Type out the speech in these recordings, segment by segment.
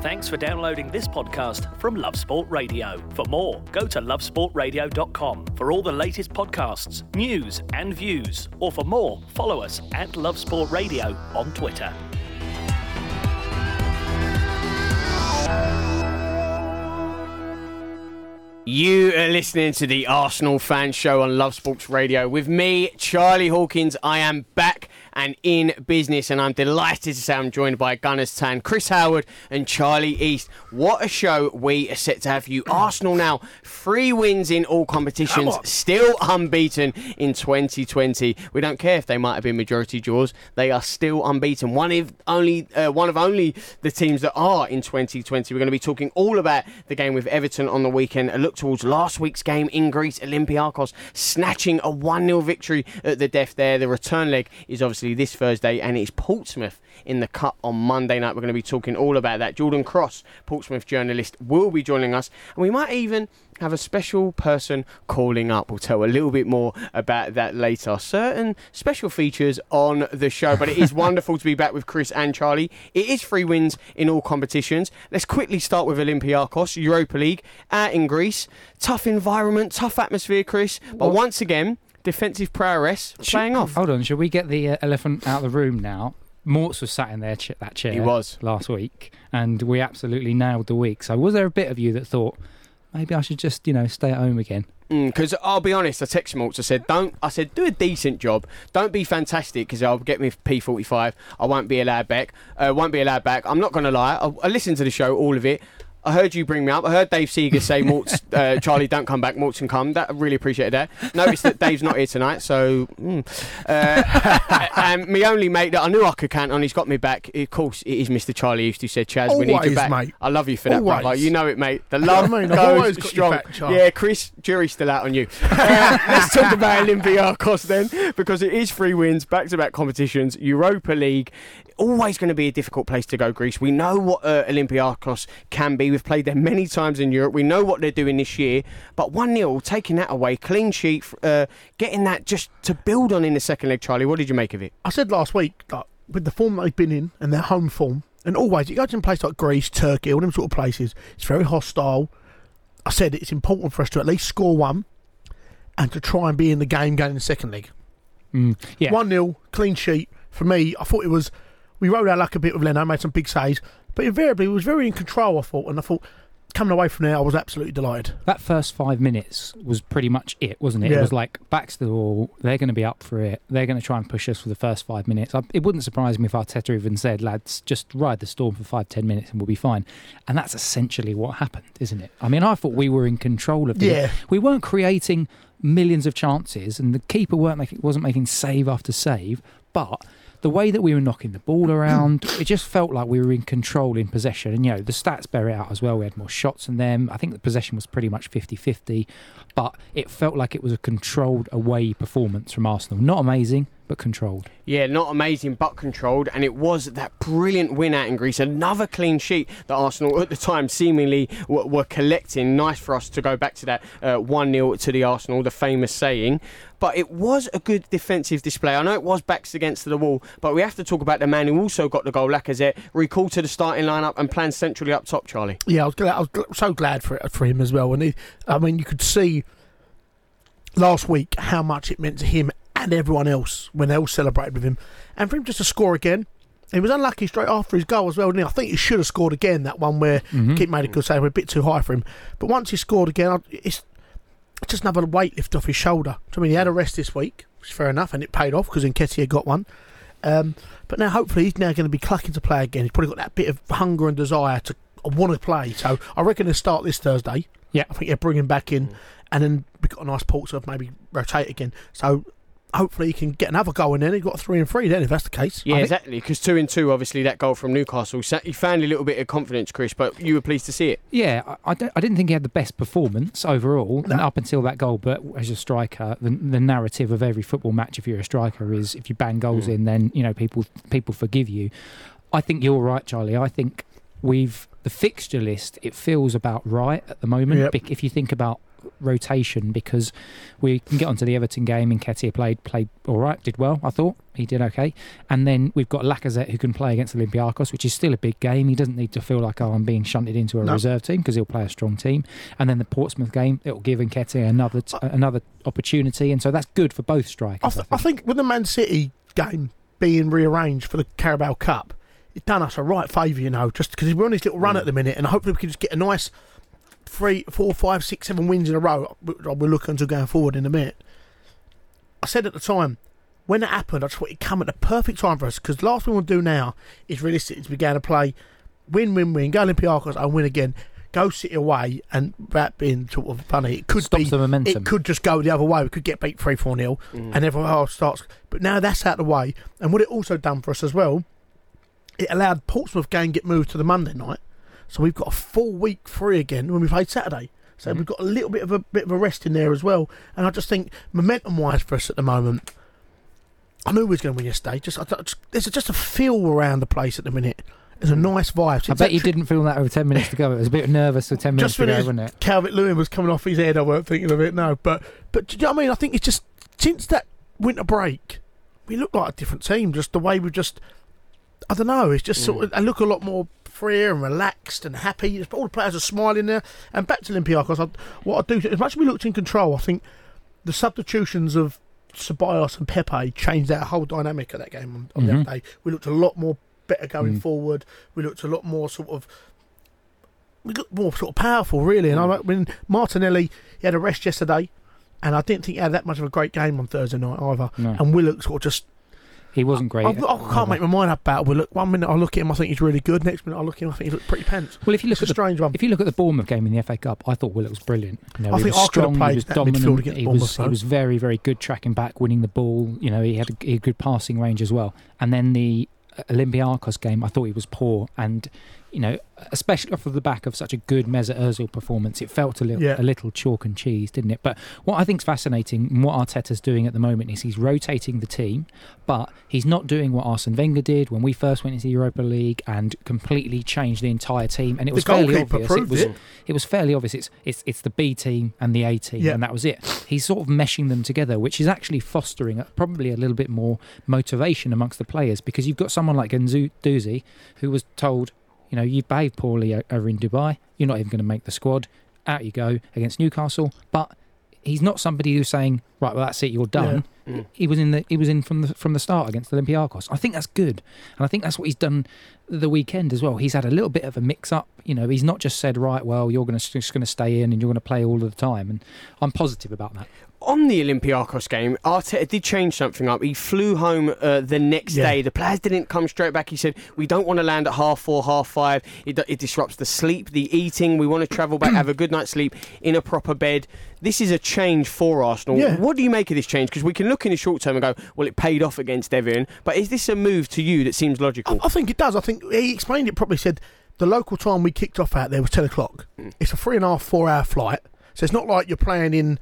Thanks for downloading this podcast from Love Sport Radio. For more, go to lovesportradio.com for all the latest podcasts, news, and views. Or for more, follow us at Love Sport Radio on Twitter. You are listening to the Arsenal Fan Show on Love Sports Radio with me, Charlie Hawkins. I am back and in business, and I'm delighted to say I'm joined by Gunners Tan, Chris Howard, and Charlie East. What a show we are set to have for you. Arsenal now three wins in all competitions, still unbeaten in 2020. We don't care if they might have been majority draws; they are still unbeaten. One of only uh, one of only the teams that are in 2020. We're going to be talking all about the game with Everton on the weekend. A look towards last week's game in Greece, Olympiacos snatching a 1 0 victory at the death there. The return leg is obviously this Thursday, and it's Portsmouth in the Cup on Monday night. We're going to be talking all about that. Jordan Cross, Portsmouth journalist, will be joining us, and we might even have a special person calling up. We'll tell a little bit more about that later. Certain special features on the show, but it is wonderful to be back with Chris and Charlie. It is three wins in all competitions. Let's quickly start with Olympiacos, Europa League, out in Greece. Tough environment, tough atmosphere, Chris, but once again, defensive prowess playing off. Hold on, should we get the uh, elephant out of the room now? Morts was sat in their ch- that chair. He was. last week, and we absolutely nailed the week. So, was there a bit of you that thought maybe I should just, you know, stay at home again? Because I'll be honest, I texted Maltz. I said, "Don't." I said, "Do a decent job. Don't be fantastic, because I'll get me P45. I won't be allowed back. Uh, won't be allowed back. I'm not going to lie. I, I listened to the show, all of it. I heard you bring me up. I heard Dave Seeger say, "Maltz, uh, Charlie, don't come back. Can come." That I really appreciated that. Noticed that Dave's not here tonight, so. Mm. Uh, and my only mate that I knew I could count on, he's got me back. Of course, it is Mr. Charlie East who said, "Chaz, we need you back." mate. I love you for that, Always. brother. You know it, mate. The love I mean? Goes always strong. back, yeah, Chris, jury's still out on you. Uh, let's talk about Olympiacos then, because it is three wins, back-to-back competitions, Europa League. Always going to be a difficult place to go, Greece. We know what uh, Olympiacos can be. We've played them many times in Europe. We know what they're doing this year. But 1 0, taking that away, clean sheet, uh, getting that just to build on in the second leg, Charlie. What did you make of it? I said last week, like, with the form they've been in and their home form, and always, you go to a place like Greece, Turkey, all them sort of places, it's very hostile. I said it's important for us to at least score one and to try and be in the game going in the second leg. Mm, yeah, 1 0, clean sheet. For me, I thought it was. We rode our luck a bit with Leno, made some big saves, but invariably, he was very in control, I thought, and I thought, coming away from there, I was absolutely delighted. that first five minutes was pretty much it, wasn't it? Yeah. It was like backs to the wall. They're going to be up for it. They're going to try and push us for the first five minutes. I, it wouldn't surprise me if Arteta even said, "Lads, just ride the storm for five, ten minutes, and we'll be fine." And that's essentially what happened, isn't it? I mean, I thought we were in control of the. Yeah. We weren't creating millions of chances, and the keeper weren't making, wasn't making save after save, but. The way that we were knocking the ball around, it just felt like we were in control in possession. And, you know, the stats bear it out as well. We had more shots than them. I think the possession was pretty much 50 50, but it felt like it was a controlled away performance from Arsenal. Not amazing, but controlled. Yeah, not amazing, but controlled. And it was that brilliant win out in Greece. Another clean sheet that Arsenal at the time seemingly were, were collecting. Nice for us to go back to that uh, 1 0 to the Arsenal, the famous saying. But it was a good defensive display. I know it was backs against the wall, but we have to talk about the man who also got the goal, Lacazette, recalled to the starting lineup and planned centrally up top, Charlie. Yeah, I was glad, I was so glad for it, for him as well. And he, I mean, you could see last week how much it meant to him and everyone else when they all celebrated with him, and for him just to score again. He was unlucky straight after his goal as well. Didn't he? I think he should have scored again. That one where Keep made a good save, we're a bit too high for him. But once he scored again, it's it's just another weight lift off his shoulder. I mean, he had a rest this week, which is fair enough, and it paid off because Nketiah got one. Um, but now, hopefully, he's now going to be clucking to play again. He's probably got that bit of hunger and desire to want to play. So I reckon he'll start this Thursday. Yeah. I think he'll bring him back in, and then we've got a nice Portsmouth maybe rotate again. So hopefully he can get another goal, and then he's got three and three. Then, if that's the case, Yeah, exactly. Because two and two, obviously, that goal from Newcastle. sa- He found a little bit of confidence, Chris, but you were pleased to see it. Yeah, I, I, I didn't think he had the best performance overall No. up until that goal. But as a striker, the, the narrative of every football match, if you're a striker, is if you bang goals Mm. in, then you know people people forgive you. I think you're right, Charlie. I think we've the fixture list. It feels about right at the moment. Yep. If you think about rotation, because we can get onto the Everton game, and Nketiah played played all right, did well. I thought he did okay, and then we've got Lacazette who can play against Olympiacos, which is still a big game. He doesn't need to feel like oh I'm being shunted into a No. reserve team because he'll play a strong team. And then the Portsmouth game, it will give Nketiah another t- uh, another opportunity, and so that's good for both strikers. I, I think. I think with the Man City game being rearranged for the Carabao Cup, done us a right favour, you know, just because we're on this little run at the minute, and hopefully we can just get a nice three, four, five, six, seven wins in a row. We're looking to going forward in a minute. I said at the time when it happened, I just thought it come at the perfect time for us because the last thing we want to do now is realistic. Is began to play win, win, win, go Olympiacos and win again. Go City away, and that being sort of funny, it could Stops be the momentum. it could just go the other way. We could get beat 3 4 nil, Mm. and everyone else starts. But now that's out of the way. And what it also done for us as well, it allowed Portsmouth game get moved to the Monday night. So we've got a full week free again when we played Saturday. So Mhm. we've got a little bit of a bit of a rest in there as well. And I just think momentum wise for us at the moment, I knew we was going to win yesterday. Just, I, just there's just a feel around the place at the minute. There's a nice vibe. I bet you didn't feel that over 10 minutes to go. It was a bit nervous with 10 minutes Just to go, was- wasn't it? Calvert Lewin was coming off his head. I weren't thinking of it. No, but but do you know what I mean? I think it's just since that winter break, we look like a different team. Just the way we just, I don't know. It's just sort of. I look a lot more freer and relaxed and happy. All the players are smiling there. And back to Olympiacos, I, what I do as much as we looked in control, I think the substitutions of Ceballos and Pepe changed that whole dynamic of that game on, on the Mhm. other day. We looked a lot more better going Mm. forward. We looked a lot more sort of. We looked more sort of powerful, really. And I like when Martinelli he had a rest yesterday, and I didn't think he had that much of a great game on Thursday night either. No. And Willock sort of just. He wasn't great. I, I can't make my mind up about Willock. One minute I look at him, I think he's really good. Next minute I look at him, I think he looks pretty pants. Well, if you look It's a at the strange one. if you look at the Bournemouth game in the FA Cup, I thought Willock was brilliant. You know, I he think was I strong, he was dominant. He was he was very very good tracking back, winning the ball. You know, he had a, he had good passing range as well. And then the Olympiacos game, I thought he was poor, and you know, especially off of the back of such a good Mesut Ozil performance, it felt a little Yeah. a little chalk and cheese, didn't it? But what I think is fascinating, and what Arteta's doing at the moment is he's rotating the team, but he's not doing what Arsene Wenger did when we first went into the Europa League and completely changed the entire team. And it The was fairly obvious. It was it. it was fairly obvious. It's it's it's the B team and the A team, Yeah. and that was it. He's sort of meshing them together, which is actually fostering a, probably a little bit more motivation amongst the players because you've got someone like Genzu Duzi who was told, you know, you've behaved poorly over in Dubai. You're not even going to make the squad. Out you go against Newcastle, but. He's not somebody who's saying, "Right, well, that's it. You're done." Mm. He was in the he was in from the from the start against Olympiacos. I think that's good, and I think that's what he's done the weekend as well. He's had a little bit of a mix up. You know, he's not just said, "Right, well, you're going to just going to stay in and you're going to play all of the time," and I'm positive about that. On the Olympiacos game, Arteta did change something up. He flew home uh, the next Yeah. day. The players didn't come straight back. He said, "We don't want to land at half four, half five. It, it disrupts the sleep, the eating. We want to travel back, have a good night's sleep in a proper bed." This is a change for Arsenal. Yeah. What do you make of this change? Because we can look in the short term and go, "Well, it paid off against Everton." But is this a move to you that seems logical? I, I think it does. I think he explained it properly. Said the local time we kicked off out there was ten o'clock. Hmm. It's a three and a half, four hour flight, so it's not like you're playing in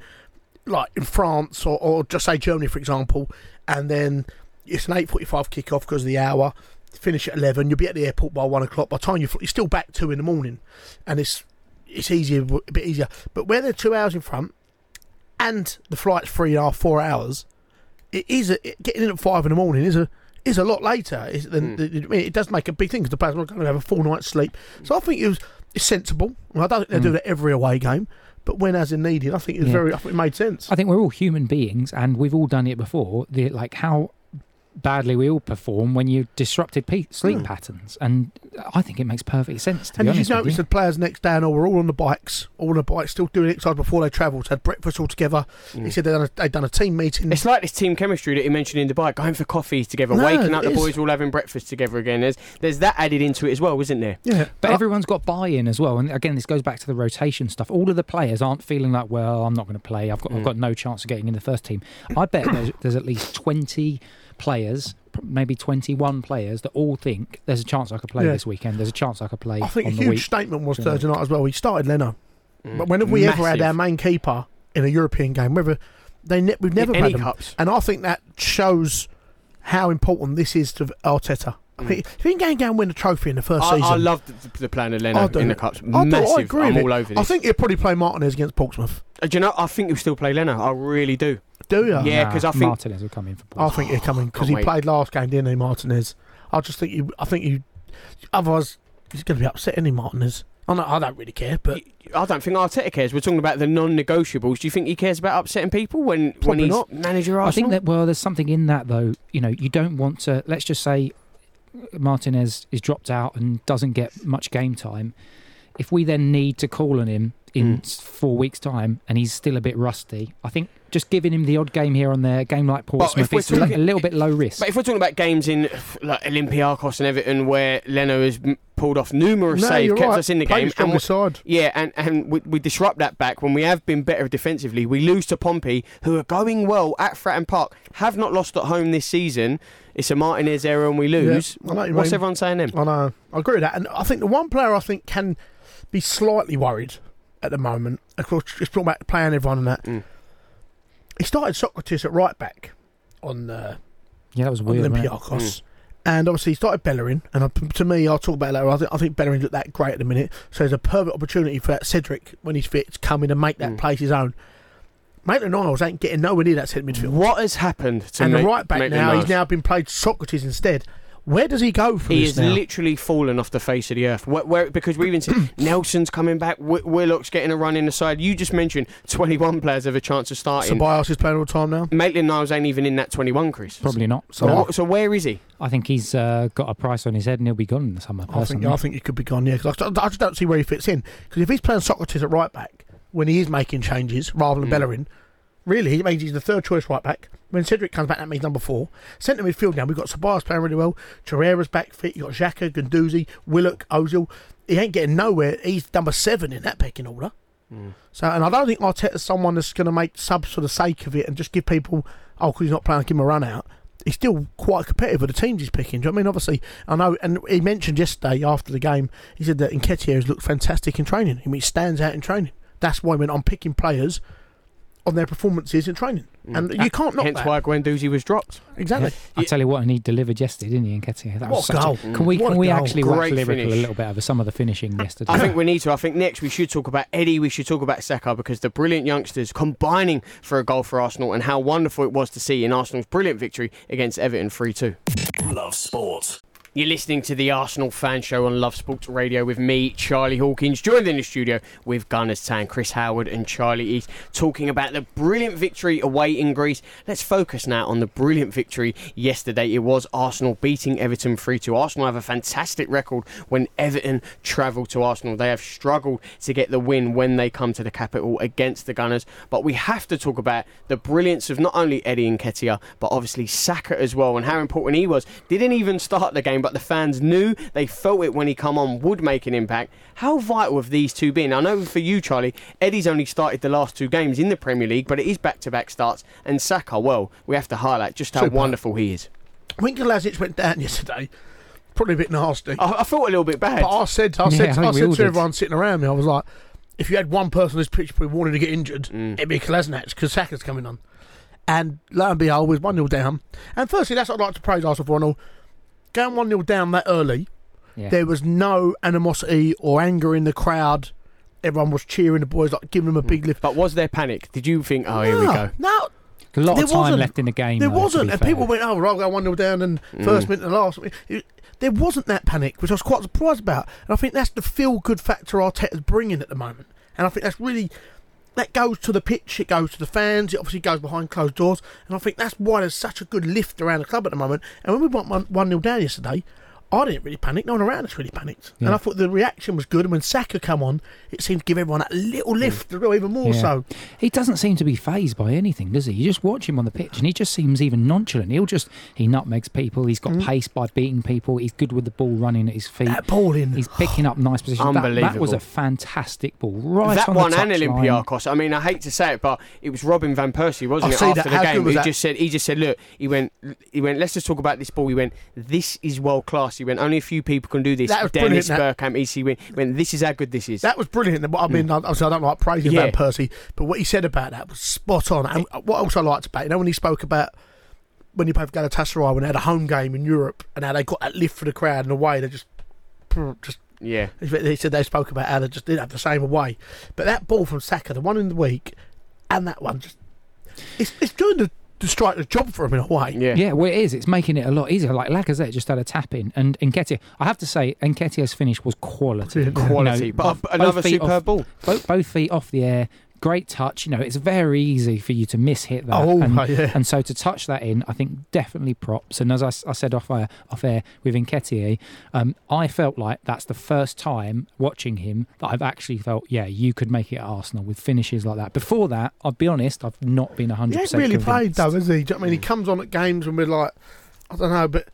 like in France or, or just say Germany, for example, and then it's an eight forty five kick off because of the hour. Finish at eleven. You'll be at the airport by one o'clock. By the time you fl- you're still back two in the morning, and it's it's easier, a bit easier. But where they're two hours in front, and the flight's three and a half, four hours, it is a, it, getting in at five in the morning is a is a lot later. Is than, Mm. it, it does make a big thing because the players are not going to have a full night's sleep. So I think it was it's sensible. Well, I don't think they do Mm. that every away game, but when as in needed, I think it was Yeah. very. I think it made sense. I think we're all human beings, and we've all done it before. The, like how badly we all perform when you disrupted pe- sleep Hmm. patterns, and I think it makes perfect sense. To and be did honest you with notice you. the players next day and all were all on the bikes, all on the bikes, still doing exercise before they travelled, had breakfast all together. He Mm. said they'd done, a, they'd done a team meeting. It's like this team chemistry that you mentioned in Dubai, going for coffees together, No, waking up the is. boys all having breakfast together again. There's there's that added into it as well, isn't there? yeah, But I- everyone's got buy-in as well, and again, this goes back to the rotation stuff. All of the players aren't feeling like, well, I'm not going to play. I've got, Mm. I've got no chance of getting in the first team. I bet there's, there's at least 20 players, maybe 21 players, that all think there's a chance I could play Yeah. this weekend. There's a chance I could play I think a on the huge week. statement was Yeah. Thursday night as well. He started Leno, Mm. but when have we ever had our main keeper in a European game? Whether they ne- we've never in had any them. cups. And I think that shows how important this is to Arteta. I mean, if he can go and go and win a trophy in the first I, season, I love the, the plan of Leno I in the cups. I do, I agree I'm all over this. I think he'll probably play Martinez against Portsmouth. Uh, do you know? I think he'll still play Leno. I really do. Do you? Yeah, Nah, 'cause I think- Martinez will come in for. I Portsmouth. think he'll come in because Can't he wait. played last game, didn't he, Martinez? I just think you. I think you. Otherwise, he's going to be upset, isn't he, Martinez? I, know, I don't really care, but I don't think Arteta cares. We're talking about the non-negotiables. Do you think he cares about upsetting people when when he's not. manager? I think that well, there's something in that though. You know, you don't want to. Let's just say Martinez is dropped out and doesn't get much game time. If we then need to call on him in Mm. four weeks' time and he's still a bit rusty, I think just giving him the odd game here and there, a game like Portsmouth, we're a talking- a little bit low risk. But if we're talking about games in like Olympiacos and Everton where Leno has pulled off numerous no, saves, kept right. us in the Played game, a stronger and side. Yeah, and, and we, we disrupt that back when we have been better defensively. We lose to Pompey, who are going well at Fratton Park, have not lost at home this season. It's a Martinez error and we lose. I know what What's mean. everyone saying then? I know. I agree with that. And I think the one player I think can be slightly worried at the moment, of course, just talking about playing everyone and that. Mm. He started Sokratis at right back on, uh, yeah, that was weird. wasn't? Olympiacos. Mm. And obviously, he started Bellerin. And I, to me, I'll talk about it later. I think, I think Bellerin's not that great at the minute. So there's a perfect opportunity for that Cedric, when he's fit, to come in and make that Mm. place his own. Maitland Niles ain't getting nowhere near that centre midfield. What has happened to and the right back make the now, he's now been played Sokratis instead. Where does he go from He this has now? literally fallen off the face of the earth. Where, where, because we even said Nelson's coming back, Wi- Willock's getting a run in the side. You just mentioned 21 players have a chance of starting. Ceballos is playing all the time now. Maitland Niles ain't even in that 21, Chris. Probably not. So, No. what- so where is he? I think he's uh, got a price on his head and he'll be gone in the summer. I think Personally, I think he could be gone. Yeah, 'cause I, I just don't see where he fits in. Because if he's playing Sokratis at right back when he is making changes rather than Mm. Bellerin, really he means he's the third choice right back. When Cedric comes back, that means number four. Centre midfield now we've got Ceballos playing really well. Torreira's back fit. You have got Xhaka, Guendouzi, Willock, Ozil. He ain't getting nowhere. He's number seven in that pecking order. Mm. So, and I don't think Arteta's someone that's going to make subs for the sake of it and just give people, oh, because he's not playing, give him a run out. He's still quite competitive with the teams he's picking. Do you know what I mean? Obviously, I know, and he mentioned yesterday after the game, he said that Nketiah has looked fantastic in training. I mean, he stands out in training. That's why when I'm picking players on their performances in training. And you can't knock Mm. Hence that. why Guendouzi was dropped. Exactly. I tell you what, and he delivered yesterday, didn't he, Nketiah? That What was a goal. A, can we What can we goal. actually wax Great lyrical finish. a little bit over some of the finishing yesterday? I think we need to. I think next we should talk about Eddie. We should talk about Saka because the brilliant youngsters combining for a goal for Arsenal and how wonderful it was to see in Arsenal's brilliant victory against Everton 3 2. Love sport. You're listening to the Arsenal Fan Show on Love Sports Radio with me, Charlie Hawkins, joined in the studio with Gunners Tan, Chris Howard, and Charlie East, talking about the brilliant victory away in Greece. Let's focus now on the brilliant victory yesterday. It was Arsenal beating Everton 3 2. Arsenal have a fantastic record when Everton travel to Arsenal. They have struggled to get the win when they come to the capital against the Gunners. But we have to talk about the brilliance of not only Eddie Nketiah, but obviously Saka as well, and how important he was. Didn't even start the game, but the fans knew they felt it when he come on would make an impact. How vital have these two been? I know for you, Charlie, Eddie's only started the last two games in the Premier League, but it is back-to-back starts. And Saka, well, we have to highlight just how Super. wonderful he is. When Kolasinac went down yesterday, probably a bit nasty. I, I felt a little bit bad. But I said, I Yeah, said, I I, said to did. everyone sitting around me, I was like, if you had one person on this pitch who wanted to get injured, Mm. it'd be Kolasinac because Saka's coming on. And lo and behold, we're 1 0 down. And firstly, that's what I'd like to praise Arsenal for. And all. Going 1 0 down that early, Yeah. there was no animosity or anger in the crowd. Everyone was cheering the boys, like giving them a big lift. But was there panic? Did you think, oh, here we go? No, a lot there of time left in the game. there though, wasn't. And fair. people went, oh, right, I'll go 1 0 down and Mm. first minute and last. It- There wasn't that panic, which I was quite surprised about. And I think that's the feel good factor Arteta's bringing at the moment. And I think that's really. That goes to the pitch, it goes to the fans, it obviously goes behind closed doors. And I think that's why there's such a good lift around the club at the moment. And when we went 1 0 down yesterday, I didn't really panic. No one around us really panicked. And I thought the reaction was good. And when Saka come on, it seemed to give everyone that little lift, as well, even more Yeah. so. He doesn't seem to be phased by anything, does he? You just watch him on the pitch, and he just seems even nonchalant. He'll just he nutmegs people. He's got Mm. pace by beating people. He's good with the ball running at his feet. That ball in. He's picking up nice positions. That, that was a fantastic ball, right that on one the and touchline. Olympiacos. I mean, I hate to say it, but it was Robin van Persie, wasn't I it? After that. the How game, he that? just said, he just said, look, he went, he went. Let's just talk about this ball. He went, this is world class. He went, only a few people can do this. That was Dennis brilliant, Bergkamp, EC went, went, this is how good this is. That was brilliant. I mean, obviously, I don't like praising Mm. Yeah. Van Persie, but what he said about that was spot on. And what else I liked about, it, you know, when he spoke about when he played for Galatasaray when they had a home game in Europe and how they got that lift for the crowd and away they just just Yeah. they said they spoke about how they just didn't have the same away. But that ball from Saka, the one in the week, and that one just it's it's doing the strike the job for him in a way. Yeah. Yeah, well, it is. It's making it a lot easier. Like Lacazette just had a tap in, and Nketiah. I have to say, Nketiah's finish was quality. Yeah, You know, Quality, but both- another both feet superb off, ball. Both, both feet off the air, great touch. You know, it's very easy for you to miss hit that. Oh, and, yeah. and so to touch that in, I think definitely props. And as I said off air, off air with Nketiah, um, I felt like that's the first time watching him that I've actually felt, yeah, you could make it at Arsenal with finishes like that. Before that, I'll be honest, I've not been 100% He ain't really played though, has he? Do you know what I mean, he comes on at games and we're like, I don't know, but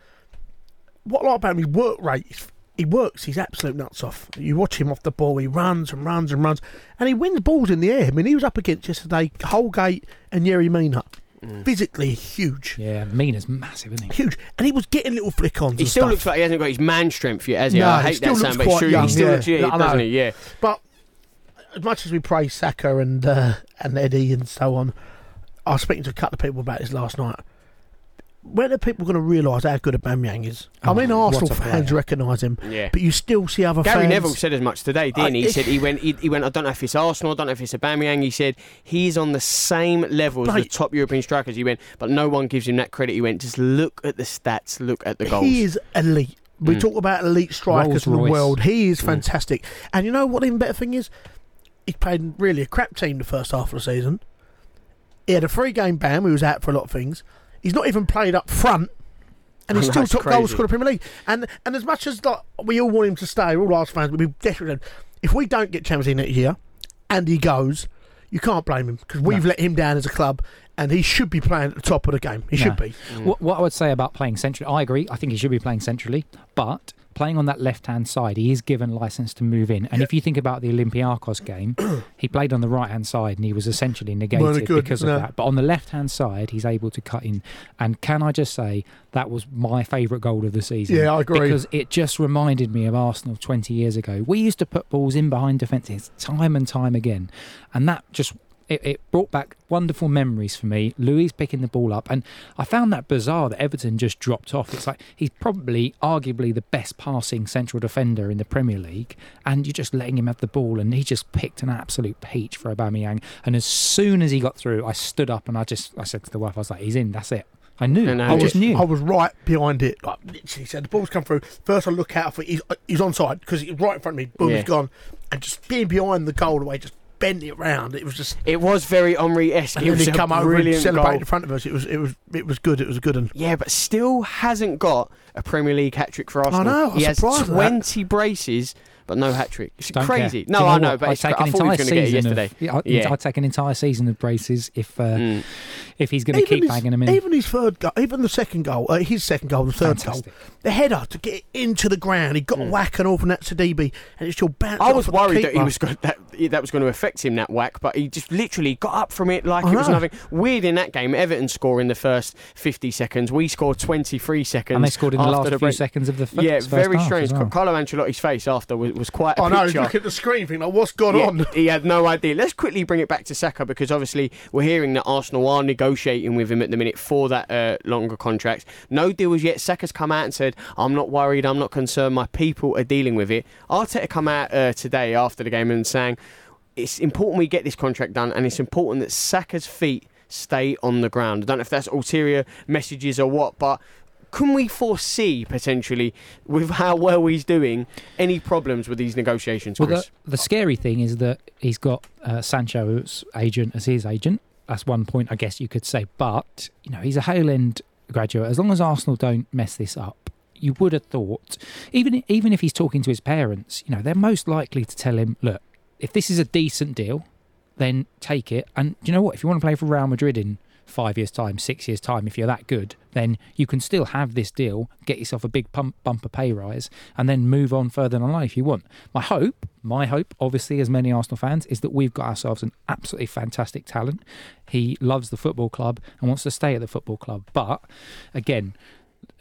what I like about him, his work rate, is- he works his absolute nuts off. You watch him off the ball, he runs and runs and runs, and he wins balls in the air. I mean, he was up against yesterday Holgate and Yerry Mina. Mm. Physically huge. Yeah, Mina's massive, isn't he? Huge. And he was getting little flick ons. He and still stuff. looks like he hasn't got his man strength yet, has he? No, I he hate still that looks sound, but it's quite true. young, he still yeah. looks, yeah, Yeah, I doesn't he? Yeah. But as much as we praise Saka and uh, and Eddie and so on, I was speaking to a couple of people about this last night. When are people going to realise how good Aubameyang is? I Oh, mean, Arsenal fans recognise him, Yeah. but you still see other Gary fans. Neville said as much today, didn't he? I- He said he went. He, he went. I don't know if it's Arsenal. I don't know if it's Aubameyang. He said he's on the same level as the top European strikers. He went, but no one gives him that credit. He went, just look at the stats, look at the goals. He is elite. We Mm. talk about elite strikers in the world. He is Mm. fantastic. And you know what? the Even better thing is, he played really a crap team the first half of the season. He had a three game ban. He was out for a lot of things. He's not even played up front. And he's still it's top goal scorer in the Premier League. And and as much as like, we all want him to stay, we're all Arsenal fans, but we desperately if we don't get Champions League next year and he goes, you can't blame him because we've No. let him down as a club and he should be playing at the top of the game. He should be. Mm. What, what I would say about playing centrally, I agree. I think he should be playing centrally, but playing on that left hand side, he is given license to move in. And if you think about the Olympiacos game, he played on the right hand side and he was essentially negated good, because of no. that. But on the left hand side, he's able to cut in. And can I just say that was my favourite goal of the season? Yeah, I agree. Because it just reminded me of Arsenal 20 years ago. We used to put balls in behind defences time and time again, and that just it, it brought back wonderful memories for me. Luiz picking the ball up, and I found that bizarre that Everton just dropped off. It's like he's probably, arguably, the best passing central defender in the Premier League, and you're just letting him have the ball, and he just picked an absolute peach for Aubameyang. And as soon as he got through, I stood up and I just I said to the wife, I was like, "He's in. That's it." I knew. And, uh, I just yeah. knew. I was right behind it. Like literally said, the ball's come through. First, I look out for he's he's onside because he's right in front of me. Boom, Yeah. he's gone, and just being behind the goal the way, just bent it around. It was just. It was very Henry esque. It was he a come over and celebrate goal. in front of us. It was it was it was good. It was a good one. Yeah, but still hasn't got a Premier League hat trick for Arsenal. I know, I was he has surprised at that. twenty braces, but no hat trick. It's Don't crazy. care. No, Do you I know, what? but I'd it's, take I an thought he was entire going to get it season yesterday. Of, yeah, I'd, Yeah. I'd take an entire season of braces if uh, Mm. if he's going to keep his, banging them in. even his third goal, even the second goal, uh, his second goal, the third Fantastic. goal, the header to get it into the ground. He got a Mm. whack and all from that Sidibé, and it's still bounced. I was worried that he was going, that that was going to affect him that whack, but he just literally got up from it like I it was know. nothing. Weird in that game. Everton score in the first fifty seconds. We scored twenty three seconds, and they scored in the after last few break. seconds of the f- Yeah, very half strange. as well. Carlo Ancelotti's face after was, was quite a I know. Look at the screen, thing like what's gone Yeah, on. He had no idea. Let's quickly bring it back to Saka because obviously we're hearing that Arsenal are negotiating with him at the minute for that uh, longer contract. No deal deals yet. Saka's come out and said, "I'm not worried. I'm not concerned. My people are dealing with it." Arteta come out uh, today after the game and saying, "It's important we get this contract done, and it's important that Saka's feet." Stay on the ground. I don't know if that's ulterior messages or what, but can we foresee potentially, with how well he's doing, any problems with these negotiations? Well, the, the scary thing is that he's got uh, Sancho's agent as his agent. That's one point, I guess you could say. But you know, he's a Hale End graduate. As long as Arsenal don't mess this up, you would have thought, even even if he's talking to his parents, you know, they're most likely to tell him, look, if this is a decent deal, then take it. And you know what? If you want to play for Real Madrid in five years' time, six years' time, if you're that good, then you can still have this deal, get yourself a big pump, bumper pay rise, and then move on further in life if you want. My hope, my hope, obviously, as many Arsenal fans, is that we've got ourselves an absolutely fantastic talent. He loves the football club and wants to stay at the football club. But again,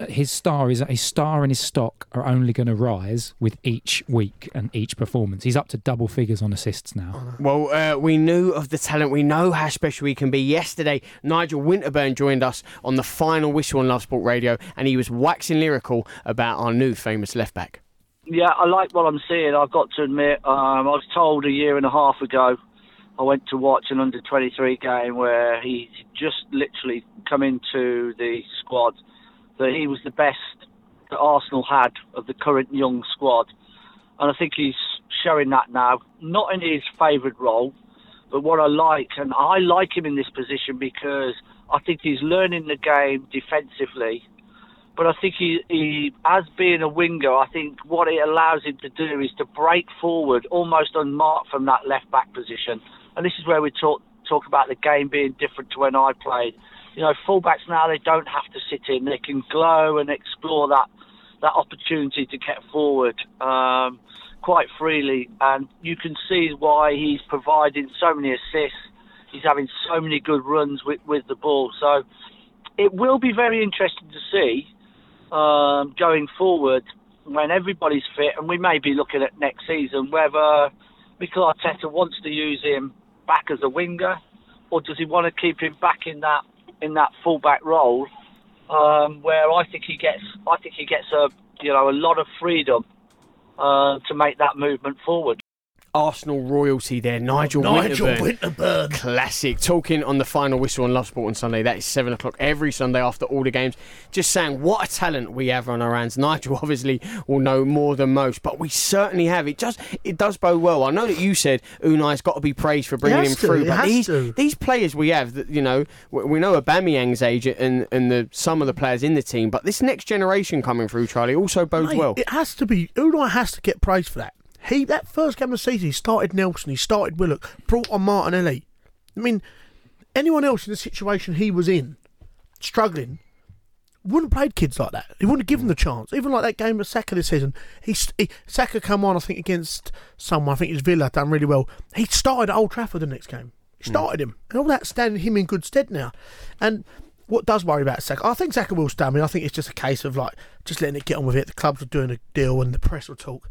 his star is his star and his stock are only going to rise with each week and each performance. He's up to double figures on assists now. Well, uh, we knew of the talent. We know how special he can be. Yesterday, Nigel Winterburn joined us on the final whistle on Love Sport Radio, and he was waxing lyrical about our new famous left back. Yeah, I like what I'm seeing. I've got to admit, um, I was told a year and a half ago. I went to watch an under 23 game where he just literally come into the squad that he was the best that Arsenal had of the current young squad. And I think he's showing that now, not in his favourite role, but what I like, and I like him in this position because I think he's learning the game defensively. But I think he, he, as being a winger, I think what it allows him to do is to break forward almost unmarked from that left back position. And this is where we talk talk about the game being different to when I played you know, fullbacks now they don't have to sit in; they can glow and explore that that opportunity to get forward um, quite freely, and you can see why he's providing so many assists. He's having so many good runs with with the ball. So it will be very interesting to see um, going forward when everybody's fit, and we may be looking at next season whether Mikel Arteta wants to use him back as a winger, or does he want to keep him back in that in that fullback role, um, where I think he gets I think he gets a you know a lot of freedom uh, to make that movement forward. Arsenal royalty there, Nigel, Nigel Winterburn. Winterburn. Classic. Talking on the final whistle on Love Sport on Sunday. That is seven o'clock every Sunday after all the games. Just saying what a talent we have on our hands. Nigel obviously will know more than most, but we certainly have. It just it does bode well. I know that you said Unai's got to be praised for bringing him to, through, but these to. these players we have, that you know, we we know Aubameyang's age and and the some of the players in the team, but this next generation coming through, Charlie, also bodes Mate, well. It has to be. Unai has to get praised for that. He that first game of the season, he started Nelson, he started Willock, brought on Martinelli. I mean, anyone else in the situation he was in, struggling, wouldn't have played kids like that. He wouldn't have given them the chance. Even like that game of Saka this season, he, he Saka come on, I think against someone, I think it was Villa, done really well. He started at Old Trafford the next game. He hmm. started him, and all that standing him in good stead now. And what does worry about Saka? I think Saka will stay. I mean, I think it's just a case of like just letting it get on with it. The clubs are doing a deal, and the press will talk.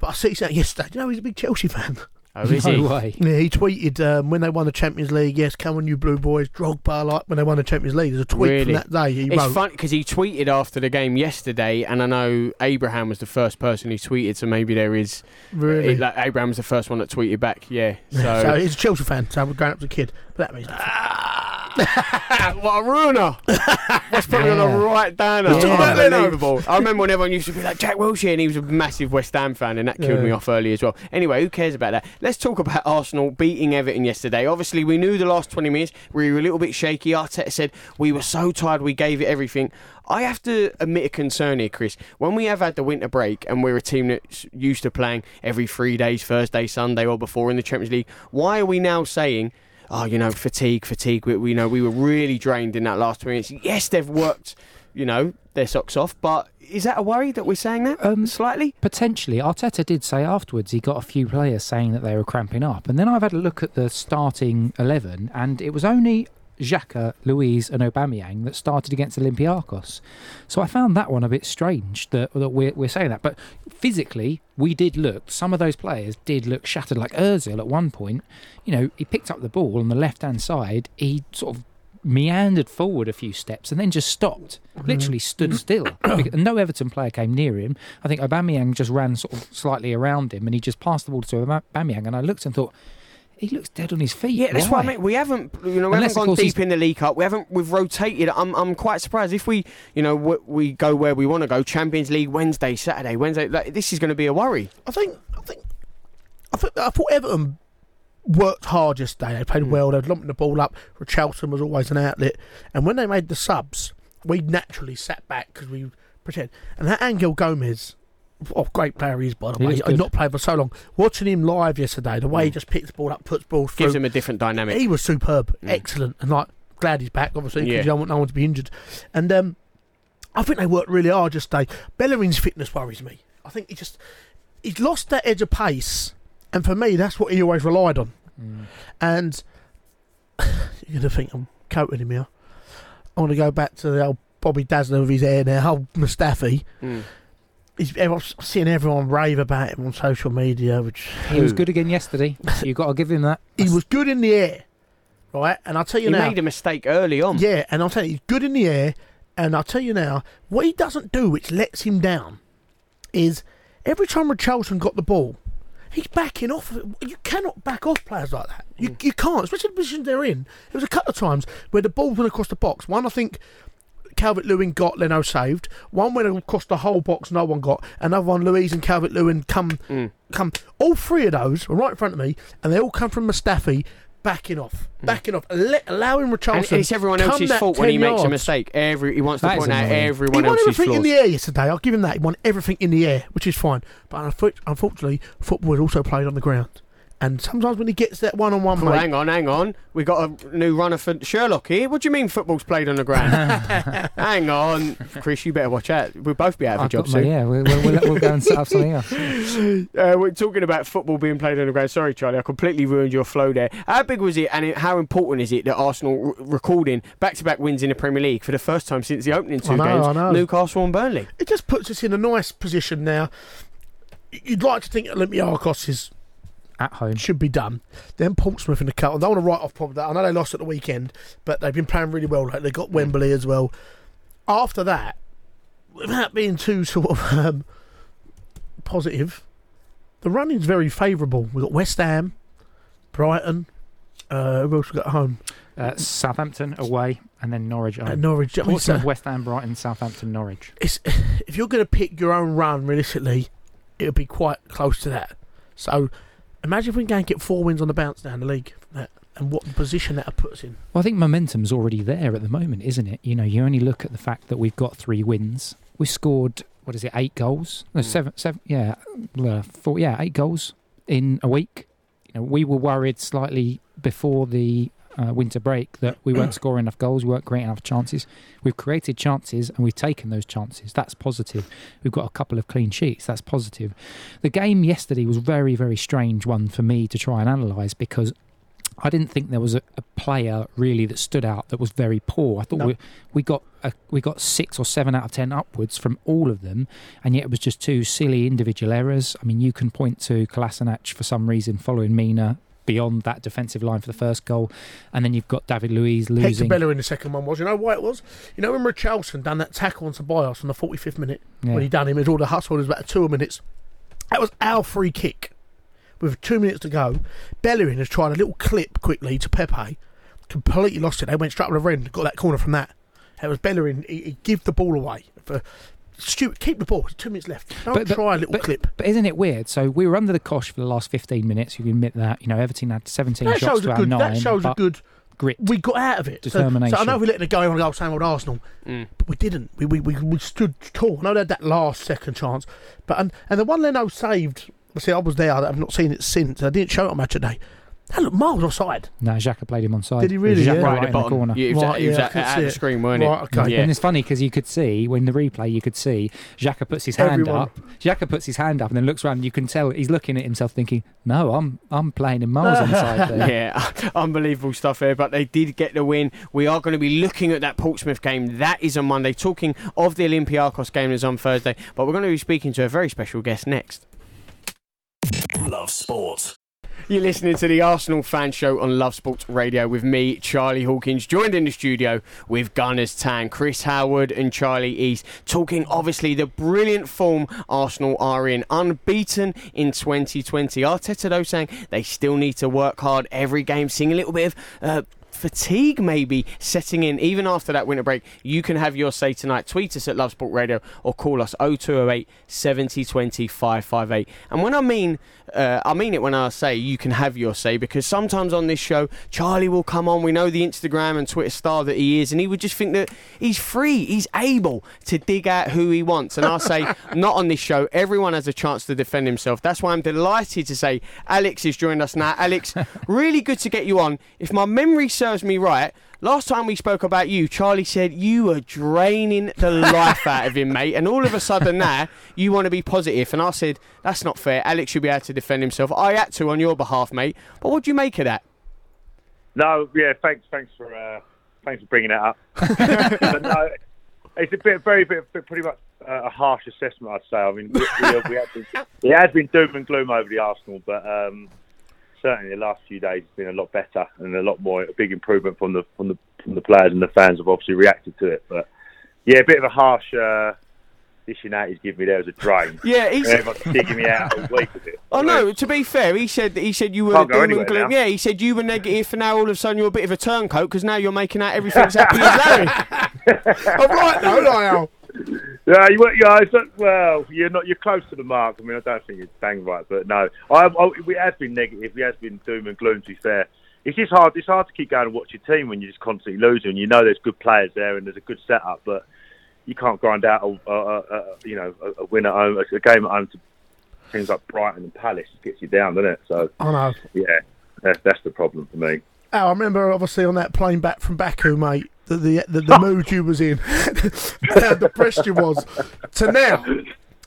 But I see that yesterday. Do you know he's a big Chelsea fan? Oh, is no he? way. Yeah, he tweeted um, when they won the Champions League. Yes, come on, you blue boys. Drogba, like when they won the Champions League. There's a tweet Really? from that day. He It's wrote. funny because he tweeted after the game yesterday, and I know Abraham was the first person who tweeted, so maybe there is. Really? it- like, Abraham was the first one that tweeted back, yeah. So, So, he's a Chelsea fan. So we're growing up as a kid. But that means nothing. what a ruiner! That's probably on Yeah. a right downer. Let's talk about Leno. Unbelievable. I remember when everyone used to be like Jack Wilshere, and he was a massive West Ham fan, and that killed Yeah. me off early as well. Anyway, who cares about that? Let's talk about Arsenal beating Everton yesterday. Obviously, we knew the last 20 minutes we were a little bit shaky. Arteta said we were so tired, we gave it everything. I have to admit a concern here, Chris. When we have had the winter break and we're a team that's used to playing every three days, Thursday, Sunday, or before in the Champions League, why are we now saying? Oh, you know, fatigue, fatigue. We, we know we were really drained in that last 20 minutes. Yes, they've worked, you know, their socks off, but is that a worry that we're saying that Um, slightly? Potentially, Arteta did say afterwards he got a few players saying that they were cramping up, and then I've had a look at the starting eleven, and it was only Xhaka, Luiz, and Aubameyang that started against Olympiacos. So I found that one a bit strange that, that we're, we're saying that. But physically, we did look. Some of those players did look shattered. Like Özil at one point, you know, he picked up the ball on the left hand side. He sort of meandered forward a few steps and then just stopped, mm-hmm. literally stood still. No Everton player came near him. I think Aubameyang just ran sort of slightly around him and he just passed the ball to Aubameyang. And I looked and thought, he looks dead on his feet. Yeah, that's Why? what I mean. We haven't, you know, we Unless, haven't gone deep he's- in the League Cup. We haven't. We've rotated. I'm, I'm quite surprised if we, you know, w- we go where we want to go. Champions League Wednesday, Saturday, Wednesday. Like, this is going to be a worry. I think. I think. I think. I thought Everton worked hard yesterday. They played hmm. well. They were lumping the ball up. Richarlison was always an outlet. And when they made the subs, we naturally sat back because we pretend. And that Andre Gomes, oh, great player he is by the way. looks He's good. not played for so long. Watching him live yesterday, the way he just picks the ball up, puts balls through. Gives him a different dynamic. He was superb, Mm. excellent, and like glad he's back. Obviously, because Yeah. you don't want no one to be injured. And um, I think they worked really hard yesterday. Bellerin's fitness worries me. I think he just he's lost that edge of pace, and for me, that's what he always relied on. Mm. And you're gonna think I'm coating him here. I want to go back to the old Bobby Dazzler with his hair now, old Mustafi. Mm. He's, eh, everyone's seeing everyone rave about him on social media, which He was good again yesterday. You've got to give him that. he was good in the air, right? And I'll tell you He now, he made a mistake early on. yeah, and I'll tell you, he's good in the air. And I'll tell you now, what he doesn't do, which lets him down, is every time Richarlison got the ball, he's backing off. You cannot back off players like that. You, mm. you can't, especially the position they're in. There was a couple of times where the ball went across the box. One, I think, Calvert Lewin got, Leno saved. One went across the whole box, no one got. Another one, Luiz and Calvert Lewin come, Mm. come. All three of those were right in front of me, and they all come from Mustafi. Backing off, backing off, let, allowing And it's everyone else's that fault when he 10 makes a mistake. Every he wants to That is point out annoying. everyone He won else's everything flaws. in the air yesterday. I'll give him that. He won everything in the air, which is fine. But unfortunately, football is also played on the ground. And sometimes when he gets that one on one mate, hang on, hang on. We got a new runner for Sherlock here. What do you mean football's played on the ground? hang on, Chris. You better watch out. We'll both be out of a I've job got my, soon. yeah, we'll, we'll, we'll, we'll go and set up something else. Uh, we're talking about football being played on the ground. Sorry, Charlie, I completely ruined your flow there. How big was it, and it, how important is it that Arsenal r- recording back-to-back wins in the Premier League for the first time since the opening two I know, games? I know. Newcastle and Burnley. it just puts us in a nice position now. You'd like to think Olympiacos is At home. should be done. Then Portsmouth in the cup. I don't want to write off Portsmouth. I know they lost at the weekend, but they've been playing really well. Like they got Wembley as well. After that, without being too sort of um, positive, the running's very favourable. We've got West Ham, Brighton. Uh, who else we got at home? Uh, Southampton away and then Norwich at. Norwich. Portsmouth, West Ham, Brighton, Southampton, Norwich. it's, if you're going to pick your own run, realistically, it'll be quite close to that. So imagine if we can get four wins on the bounce down the league from that, and what position that'll put in. Well, I think momentum's already there at the moment, isn't it? You know, you only look at the fact that we've got three wins. We scored what is it, eight goals? No, Mm. seven, seven. Yeah, uh, four. Yeah, eight goals in a week. You know, we were worried slightly before the uh, winter break that we weren't scoring enough goals, we weren't creating enough chances. We've created chances and we've taken those chances. That's positive. We've got a couple of clean sheets. That's positive. The game yesterday was very, very strange one for me to try and analyse because I didn't think there was a, a player really that stood out that was very poor. I thought No. we, we got a, we got six or seven out of ten upwards from all of them, and yet it was just two silly individual errors. I mean, you can point to Kolasinac for some reason following Mina beyond that defensive line for the first goal, and then you've got David Luiz Hector losing. Bellerin in the second one was. You know why it was? You know when Richarlison done that tackle on Ceballos on the 45th minute Yeah. when he done him, it was all the hustle. It was about two minutes. That was our free kick with two minutes to go. Bellerin has tried a little clip quickly to Pepe, completely lost it. They went straight up the end, got that corner from that. It was Bellerin. He, he give the ball away for. Stupid, keep the ball. Two minutes left. Don't But- but- try a little but- clip. But isn't it weird? So we were under the cosh for the last 15 minutes. You can admit that. You know, Everton had 17 That shots to our good. nine. That shows a good. grit. We got out of it. So- So, I know we let it go on go same old Arsenal. Mm. but we didn't. We we, we, we stood tall. I know they had that last second chance, but and, and the one Leno saved. See, I was there. I've not seen it since. I didn't show it on match today. That looked miles offside. No, Xhaka played him on side. Did he really? Xhaka Yeah. right, Right, in the the corner. Yeah, it was, Right, at, it was yeah, at, at the it. screen, weren't Right, it? okay. Yeah. And it's funny because you could see when the replay, you could see Xhaka puts his hand Everyone- up. Xhaka puts his hand up and then looks around. And you can tell he's looking at himself, thinking, "No, I'm I'm playing in miles onside." there." Yeah, unbelievable stuff here, but they did get the win. We are going to be looking at that Portsmouth game. That is on Monday. Talking of the Olympiacos game is on Thursday, but we're going to be speaking to a very special guest next. Love sport. You're listening to the Arsenal Fan Show on Love Sports Radio with me, Charlie Hawkins, joined in the studio with Gunners Tan, Chris Howard, and Charlie East, talking obviously the brilliant form Arsenal are in, unbeaten in 2020. Arteta, though, saying they still need to work hard every game, seeing a little bit of. Uh, Fatigue maybe setting in even after that winter break. You can have your say tonight. Tweet us at Love Sport Radio or call us 0208 70 20 558. And when I mean uh, I mean it when I say you can have your say because sometimes on this show, Charlie will come on. We know the Instagram and Twitter star that he is, and he would just think that he's free, he's able to dig out who he wants. And I'll say, not on this show. Everyone has a chance to defend himself. That's why I'm delighted to say Alex has joined us now. Alex, really good to get you on. If my memory serves me right, Last time we spoke about you, Charlie said you were draining the life out of him, mate. And all of a sudden now, you want to be positive. And I said, that's not fair. Alex should be able to defend himself. I had to on your behalf, mate. But what do you make of that? No, yeah, thanks, thanks for uh, thanks for bringing it up. but no, it's a bit, very, bit, bit pretty much uh, a harsh assessment, I'd say. I mean, we, we, we had been, it has been doom and gloom over the Arsenal, but um, certainly the last few days has been a lot better and a lot more, a big improvement from the from the from the players and the fans have obviously reacted to it. But yeah, a bit of a harsh. Uh, out he's giving me there as a drain. Yeah, he's. Digging me out all week with it. Oh no! To be fair, he said he said you were doom and gloom. Yeah, he said you were negative, and now all of a sudden you're a bit of a turncoat because now you're making out everything's happy as Larry. I'm right though, Al? Yeah, you, were- yeah, it's not, well, you're not. You're close to the mark. I mean, I don't think it's bang right, but no, I, I, it has been negative. It has been doom and gloom. To be fair, it's just hard. It's hard to keep going and watch your team when you're just constantly losing. You know, there's good players there and there's a good setup, but you can't grind out a, a, a, you know a, a win at home, a game at home to things like Brighton and Palace. It gets you down, doesn't it? So I know. yeah, that's that's the problem for me. Al, I remember obviously on that plane back from Baku, mate, the the, the, the mood you was in, how depressed you was, to now.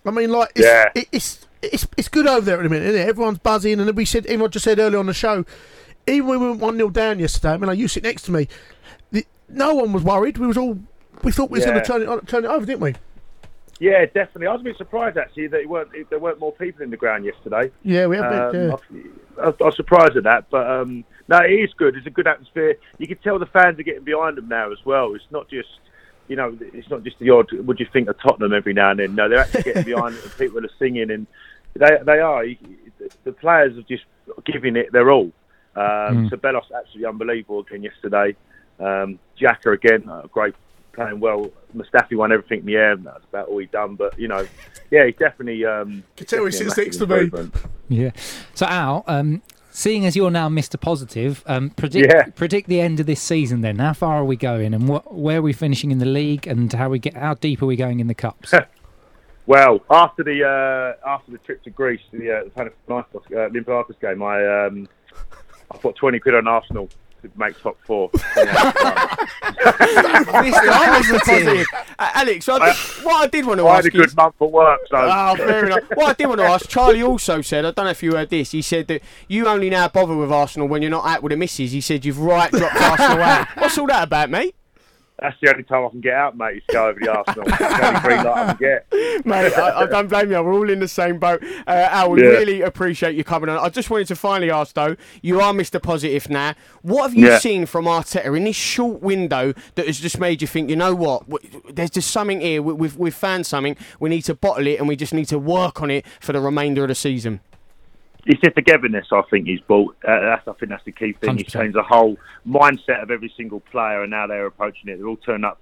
I mean, like, it's, Yeah. it, it's it's it's good over there at the minute, isn't it? Everyone's buzzing, and we said, even I just said earlier on the show, even when we went one 0 down yesterday. I mean, like, you sit next to me, the, no one was worried. We was all we thought we was going to turn it turn it over, didn't we? Yeah, definitely. I was a bit surprised actually that it weren't there weren't more people in the ground yesterday. Yeah, we have. Um, been, yeah. I, I was surprised at that, but um, no, it is good. It's a good atmosphere. You can tell the fans are getting behind them now as well. It's not just, you know, it's not just the odd. What do you think of Tottenham every now and then? No, they're actually getting behind it. And people are singing, and they they are. The players are just giving it their all. Um, Ceballos absolutely unbelievable again yesterday. Um, Xhaka again, uh, great playing well. Mustafi won everything in the air. and That's about all he done. But you know, yeah, he's definitely. Um, Can he definitely a sits next to me. Yeah. So Al, um, seeing as you're now Mr. Positive, um, predict Yeah. predict the end of this season. Then, how far are we going, and what where are we finishing in the league, and how we get how deep are we going in the cups? Well, after the uh, after the trip to Greece, the, uh, uh, Olympiacos game, I um, I put twenty quid on Arsenal to make top four. Positive. Uh, Alex, I did, what I did want to I had ask a you. good month at work, so Oh, fair enough. What I did want to ask, Charlie also said, I don't know if you heard this, he said that you only now bother with Arsenal when you're not out with the misses. He said you've right dropped Arsenal out. What's all that about, mate? That's the only time I can get out, mate. Is go over the Arsenal. It's the only green light I can get. Mate, I, I don't blame you. We're all in the same boat. Uh, Al, we Yeah. really appreciate you coming on. I just wanted to finally ask, though, you are Mr. Positive now. What have you Yeah. seen from Arteta in this short window that has just made you think, you know what, there's just something here. We- We've, we've found something. We need to bottle it and we just need to work on it for the remainder of the season. It's the togetherness I think he's brought. Uh, that's, I think that's the key thing. He's 100%. changed the whole mindset of every single player, and now they're approaching it. They're all turned up.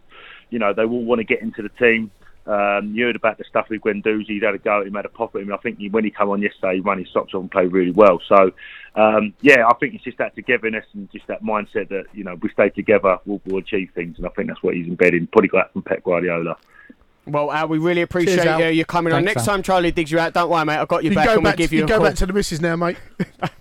You know, they all want to get into the team. Um, you heard about the stuff with Guendouzi. He'd had a go at him, had a pop at him. I think he, when he came on yesterday, he ran his socks off and played really well. So, um, yeah, I think it's just that togetherness and just that mindset that you know we stay together, we'll, we'll achieve things, and I think that's what he's embedded. Probably got that from Pep Guardiola. Well, Al, we really appreciate Cheers, uh, you coming on. Next Al. time Charlie digs you out, don't worry, mate. I've got your You back go and we'll back, give to, you, you go call. back to the missus now, mate.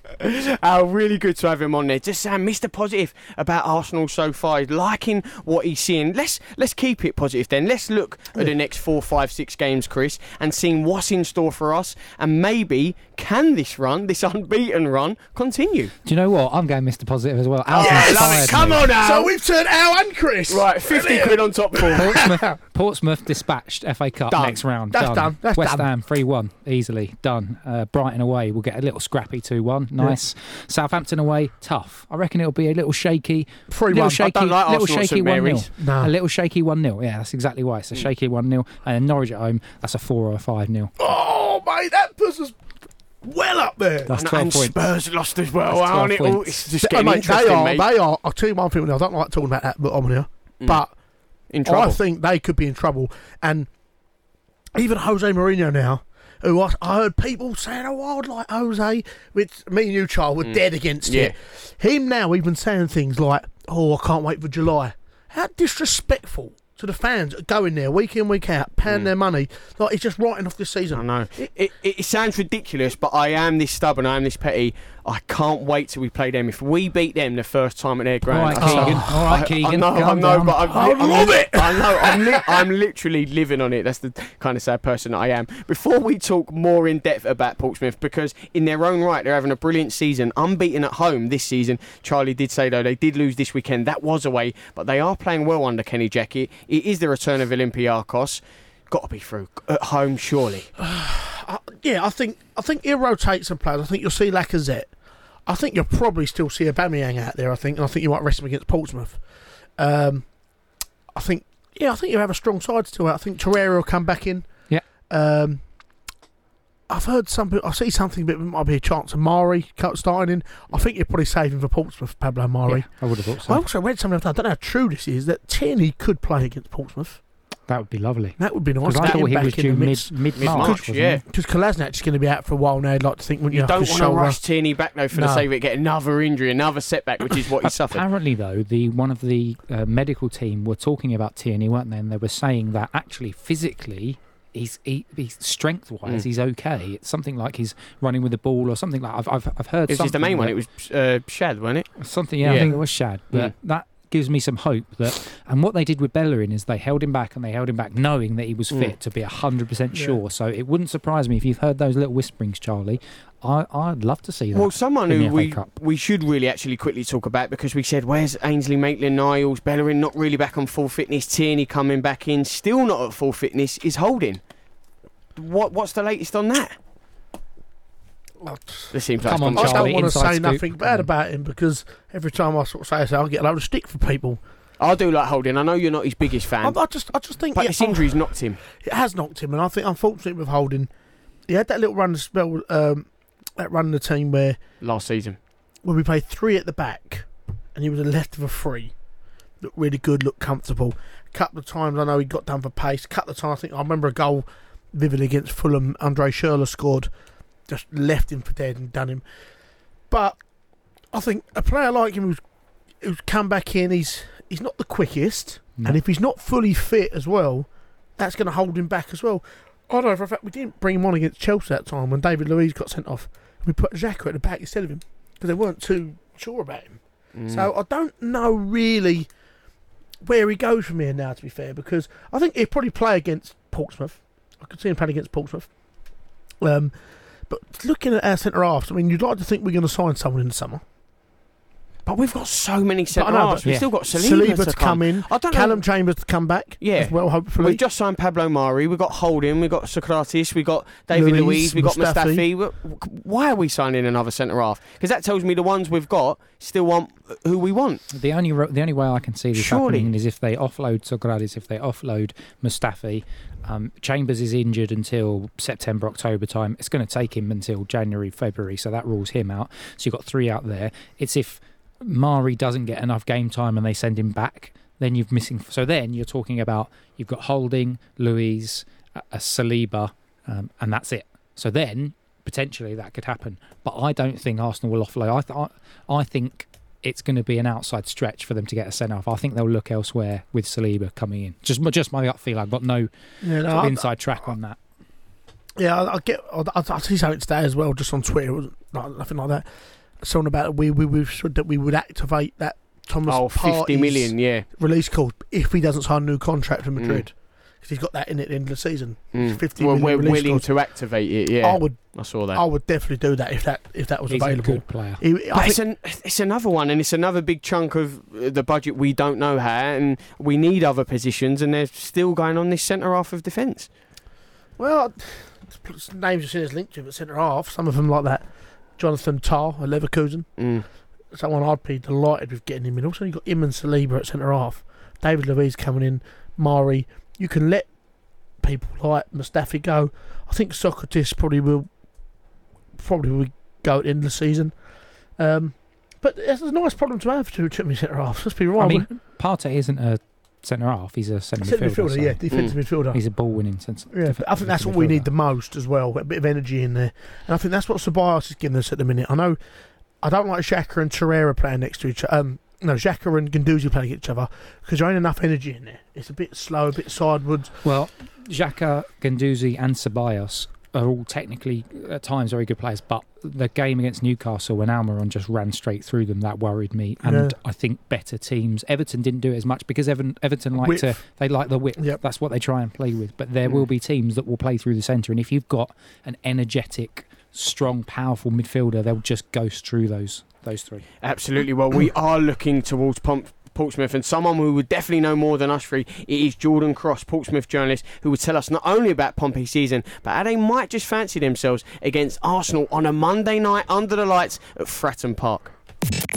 Al, really good to have him on there. Just saying, Mr. Positive about Arsenal so far. He's liking what he's seeing. Let's let's keep it positive then. Let's look at the next four, five, six games, Chris, and seeing what's in store for us. And maybe can this run, this unbeaten run, continue? Do you know what? I'm going Mr. Positive as well. Al's Oh, love it. Come me. on, Al. So we've turned Al and Chris. right, fifty quid on top four. Portsmouth, Portsmouth dispatched FA Cup Done. next round. That's done. That's West done. Ham 3 1, easily done. Uh, Brighton away, we'll get a little scrappy 2 1. Nice. Southampton away, tough. I reckon it'll be a little shaky. 3-1. Little I don't like little Arsenal at shaky 1 0. No. A little shaky 1 0. Yeah, that's exactly why. It's a hmm. shaky 1 0. And then Norwich at home, that's a 4 or a 5 0. Oh, mate, that puts us well up there. That's And, 12 and points. Spurs lost as well. That's 12 aren't it? Oh, points. it's just Yeah, getting mate, interesting, they are. mate. They are. I'll tell you one thing. I don't like talking about that, but on here. Hmm. But in trouble. I think they could be in trouble. And even Jose Mourinho now, who I, I heard people saying, "Oh, I'd like Jose," which me and you, child, were hmm. dead against Yeah. it. Him now even saying things like, "Oh, I can't wait for July." How disrespectful to the fans going there week in, week out, paying mm. their money. Like he's just writing off this season. I know. It, it, it sounds ridiculous, but I am this stubborn, I am this petty. I can't wait till we play them. If we beat them the first time at their ground, right, I- Keegan. I- All right, Keegan. I know, I know, down. but I'm, I I'm love it. I know. I'm, li- I'm literally living on it. That's the kind of sad person that I am. Before we talk more in depth about Portsmouth, because in their own right they're having a brilliant season, unbeaten at home this season. Charlie did say though they did lose this weekend. That was away, but they are playing well under Kenny Jackett. It is the return of Olympiacos. Got to be through at home, surely. Uh, yeah, I think I think he'll rotate some players. I think you'll see Lacazette. I think you'll probably still see Aubameyang out there. I think, and I think you might rest him against Portsmouth. Um, I think, yeah, I think you have a strong side still. I think Torreira will come back in. Yeah. Um, I've heard something. I see something, but it might be a chance of Mari cut- starting in. I think you're probably saving for Portsmouth, Pablo Mari. Yeah, I would have thought so. I also read something. I don't know how true this is. That Tierney could play against Portsmouth. that would be lovely. That would be nice. Because I Get thought him he back was in due the mid mix. mid Mid-March, March. yeah. Because Kolasinac is going to be out for a while now. I'd like to think, wouldn't you? You don't After want to shoulder. rush Tierney back though for the No. sake of it, get another injury, another setback, which is what he suffered. Apparently, though, the one of the uh, medical team were talking about Tierney, weren't they? And they were saying that actually, physically, he's he, he's strength-wise, Mm. he's okay. It's something like he's running with the ball or something like. I've I've, I've heard. It was just the main one. It was uh, Shad, wasn't it? Something, yeah, I think it was Shad. But Mm. that gives me some hope that. And what they did with Bellerin is they held him back and they held him back, knowing that he was Mm. fit to be hundred percent Yeah. sure. So it wouldn't surprise me if you've heard those little whisperings, Charlie. I I'd love to see that. Well, someone in who we Cup. we should really actually quickly talk about because we said where's Ainsley Maitland-Niles, Bellerin not really back on full fitness, Tierney coming back in, still not at full fitness, is Holding. What what's the latest on that? This seems like Come on, it's I don't want to say scoop. nothing bad about him because every time I sort of say so, I get a load of stick for people. I do like Holding. I know you're not his biggest fan, I, I just, I just think but yeah, this injury's knocked him. it has knocked him, and I think unfortunately with Holding, he had that little run of spell, um, that run in the team where last season. where we played three at the back, and he was a left of a three. Looked really good, looked comfortable. A couple of times I know he got down for pace. A couple of times I think I remember a goal vividly against Fulham. Andre Schürrle scored, just left him for dead and done him. But I think a player like him who's who's come back in, he's he's not the quickest, No. and if he's not fully fit as well, that's going to hold him back as well. I don't know for a fact we didn't bring him on against Chelsea that time when David Luiz got sent off. We put Xhaka at the back instead of him because they weren't too sure about him. Mm. So I don't know really where he goes from here now. To be fair, because I think he'll probably play against Portsmouth. I could see him playing against Portsmouth. Um, but looking at our centre halves, I mean, you'd like to think we're going to sign someone in the summer. But we've got so many centre know, but- halves. We've Yeah. still got Saliba, Saliba to come in, I don't know. Callum Chambers to come back. Yeah. as well, hopefully. We've just signed Pablo Mari. We've got Holding. We've got Sokratis. We've got David Luiz, Luiz. We've got Mustafi. Mustafi. Why are we signing another centre half? Because that tells me the ones we've got still want who we want. The only the only way I can see this Surely. happening is if they offload Sokratis, if they offload Mustafi. Um, Chambers is injured until September, October time. It's going to take him until January, February, so that rules him out. So you've got three out there. It's if Mari doesn't get enough game time and they send him back, then you've missing. So then you're talking about you've got Holding, Luiz, a, a Saliba, um, and that's it. So then potentially that could happen, but I don't think Arsenal will offload. I th- I, think it's going to be an outside stretch for them to get a centre off. I think they'll look elsewhere with Saliba coming in. Just just my gut feel. I've got no yeah, no, inside track on that. Yeah, I, I get. I, I, see something today as well, just on Twitter. It was not, nothing like that. Something about we we we said that we would activate that Thomas Oh, 50 Partey's yeah. release clause if he doesn't sign a new contract for Madrid because he's got that in at the end of the season. Mm. 50 well, million we're release willing clause. to activate it. Yeah, I would I saw that. I would definitely do that if that if that was He's a available. good player. He- But I it's, think, an, it's another one, and it's another big chunk of uh, the budget we don't know how, and we need other positions, and they're still going on this centre half of defence. well, names you've seen as linked to him at centre half. Some of them like that. Jonathan Tah at Leverkusen. Mm. someone I'd be delighted with getting him in. Also, you've got him and Saliba at centre half. David Luiz coming in. Mari. You can let people like Mustafi go. I think Sokratis probably will probably will go at the end of the season. Um, but it's a nice problem to have to too many centre halves. Let's be right. I mean, Partey isn't a centre half. He's a centre centre midfielder. midfielder, so yeah, defensive midfielder. He's a ball winning centre. Yeah, but I think that's what we need the most as well. A bit of energy in there, and I think that's what Ceballos is giving us at the minute. I know I don't like Xhaka and Torreira playing next to each other. Um, no, Xhaka and Guendouzi playing each other because there ain't enough energy in there. It's a bit slow, a bit sideways. Well, Xhaka, Guendouzi, and Ceballos are all technically at times very good players, but the game against Newcastle when Almiron just ran straight through them that worried me. And Yeah. I think better teams. Everton didn't do it as much because Everton, Everton like to they like the width. Yep. That's what they try and play with. But there Mm. will be teams that will play through the centre, and if you've got an energetic, strong, powerful midfielder, they'll just ghost through those those three. Absolutely. Well, we are looking towards pom- Portsmouth, and someone who would definitely know more than us three. It is Jordan Cross, Portsmouth journalist, who would tell us not only about Pompey season, but how they might just fancy themselves against Arsenal on a Monday night under the lights at Fratton Park.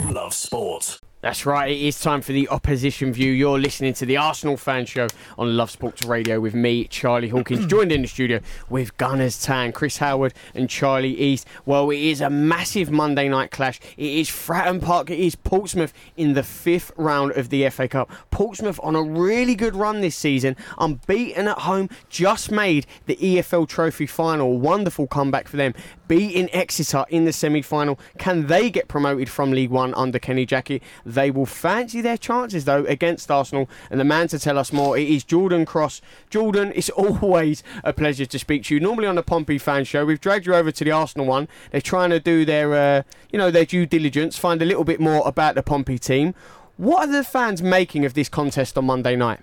Love sport. That's right, it is time for the opposition view. You're listening to the Arsenal fan show on Love Sports Radio with me, Charlie Hawkins, joined in the studio with Gunners Tan, Chris Howard, and Charlie East. Well, it is a massive Monday night clash. It is Fratton Park, it is Portsmouth in the fifth round of the FA Cup. Portsmouth on a really good run this season, unbeaten at home, just made the EFL Trophy final. Wonderful comeback for them. Beating Exeter in the semi final. Can they get promoted from League One under Kenny Jackett? They will fancy their chances, though, against Arsenal. And the man to tell us more it is Jordan Cross. Jordan, it's always a pleasure to speak to you. Normally on the Pompey fan show, we've dragged you over to the Arsenal one. They're trying to do their, uh, you know, their due diligence, find a little bit more about the Pompey team. What are the fans making of this contest on Monday night?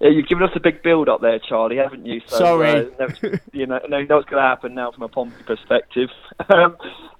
Yeah, you've given us a big build up there, Charlie, haven't you? So, Sorry. Uh, no, you know, no, know what's going to happen now from a Pompey perspective. Um,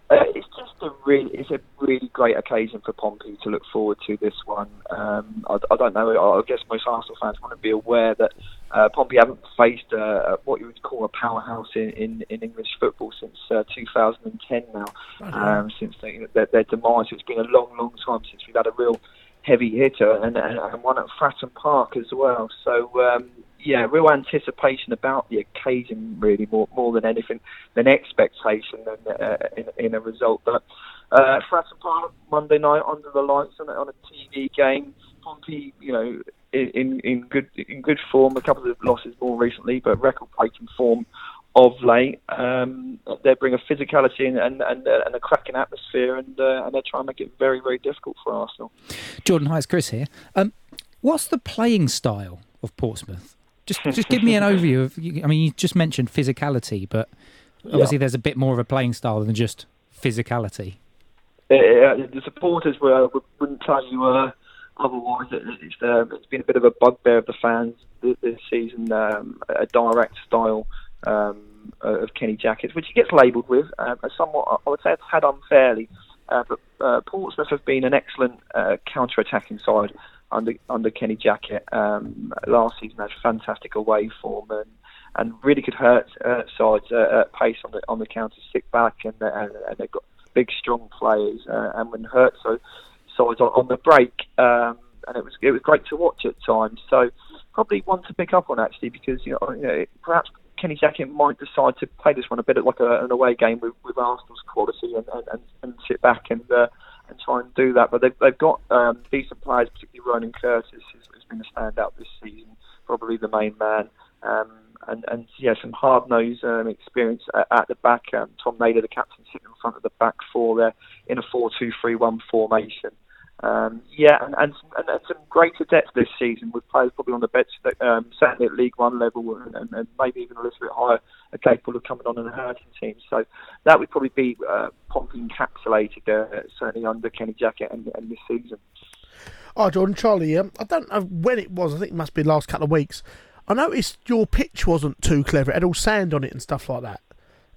uh, it's just a really, it's a really great occasion for Pompey to look forward to this one. Um, I, I don't know. I guess most Arsenal fans want to be aware that uh, Pompey haven't faced uh, what you would call a powerhouse in, in, in English football since uh, 2010 now. Um, since they, their, their demise, it's been a long, long time since we've had a real heavy hitter and, and, one at Fratton Park as well. So um, yeah, real anticipation about the occasion really more more than anything than expectation and uh, in, in a result. But uh, Fratton Park Monday night under the lights on, a- on a TV game. Pompey, you know, in in good in good form. A couple of losses more recently, but record breaking form of late. Um, they bring a physicality and and, and, uh, and a cracking atmosphere, and uh, and they're trying to make it very very difficult for Arsenal. Jordan, hi, it's Chris here. Um, what's the playing style of Portsmouth? Just, just give me an overview of. I mean, you just mentioned physicality, but obviously there's a bit more of a playing style than just physicality. the supporters were, wouldn't tell you uh, otherwise. It, it's, uh, it's been a bit of a bugbear of the fans this, this season, um, a direct style um, of Kenny Jackett's, which he gets labelled with, um, somewhat, I would say had unfairly. Uh, but uh, Portsmouth have been an excellent uh, counter-attacking side under under Kenny Jackett. Um, last season had fantastic away form and and really could hurt uh, sides uh, at pace on the on the counter, sit back, and, uh, and, and they've got big, strong players. Uh, and when hurt so sides on, on the break, um, and it was it was great to watch at times. So probably one to pick up on actually because you know, you know perhaps Kenny Jackett might decide to play this one a bit like a, an away game with, with Arsenal's quality and, and, and, sit back and uh, and try and do that. But they've, they've got um, decent players, particularly Ronan Curtis who's been a standout this season, probably the main man. Um, and, and yeah, some hard nosed um, experience at, at the back. Um, Tom Naylor, the captain, sitting in front of the back four there in a 4 2 3 1 formation. Um, yeah, and, and, some, and, and some greater depth this season with players probably on the bench, that, um, certainly at League One level, and, and, and maybe even a little bit higher, are capable of coming on and hurting teams. So that would probably be uh, encapsulated, uh, certainly under Kenny Jackett and, and this season. Oh, Jordan, Charlie, um, I don't know when it was. I think it must be the last couple of weeks. I noticed your pitch wasn't too clever. It had all sand on it and stuff like that.